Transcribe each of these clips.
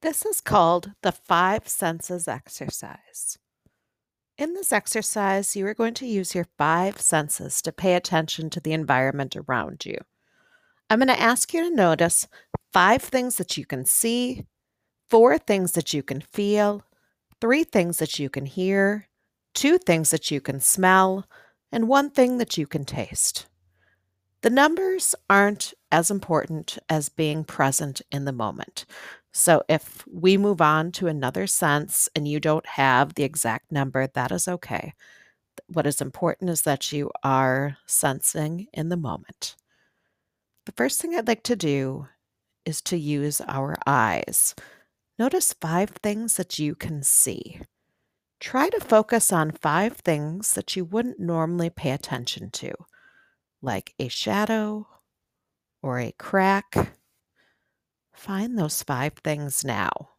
This is called the five senses exercise. In this exercise, you are going to use your five senses to pay attention to the environment around you. I'm going to ask you to notice five things that you can see, four things that you can feel, three things that you can hear, two things that you can smell, and one thing that you can taste. The numbers aren't as important as being present in the moment. So if we move on to another sense and you don't have the exact number, that is okay. What is important is that you are sensing in the moment. The first thing I'd like to do is to use our eyes. Notice five things that you can see. Try to focus on five things that you wouldn't normally pay attention to, like a shadow or a crack Find those five things now.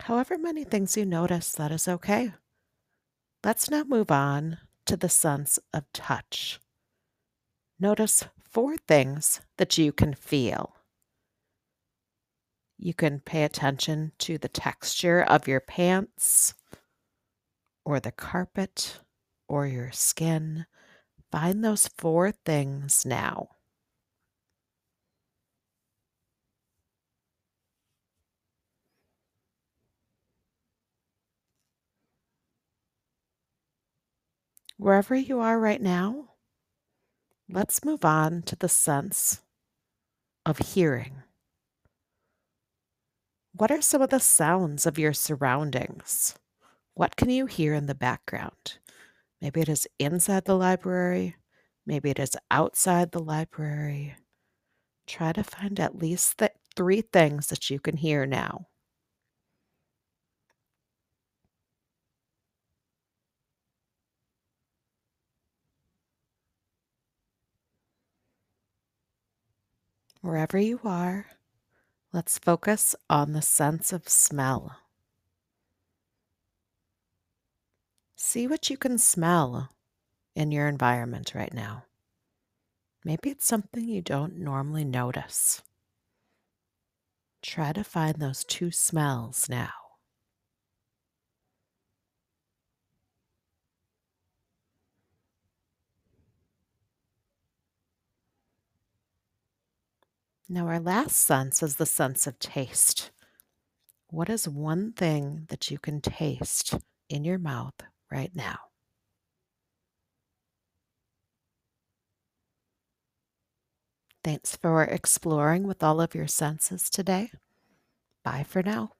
However many things you notice, that is okay. Let's now move on to the sense of touch. Notice four things that you can feel. You can pay attention to the texture of your pants or the carpet or your skin. Find those four things now. Wherever you are right now, let's move on to the sense of hearing. What are some of the sounds of your surroundings? What can you hear in the background? Maybe it is inside the library, maybe it is outside the library. Try to find at least the three things that you can hear now. Wherever you are, Let's focus on the sense of smell. See what you can smell in your environment right now. Maybe it's something you don't normally notice. Try to find those two smells now. Now, our last sense is the sense of taste. What is one thing that you can taste in your mouth right now? Thanks for exploring with all of your senses today. Bye for now.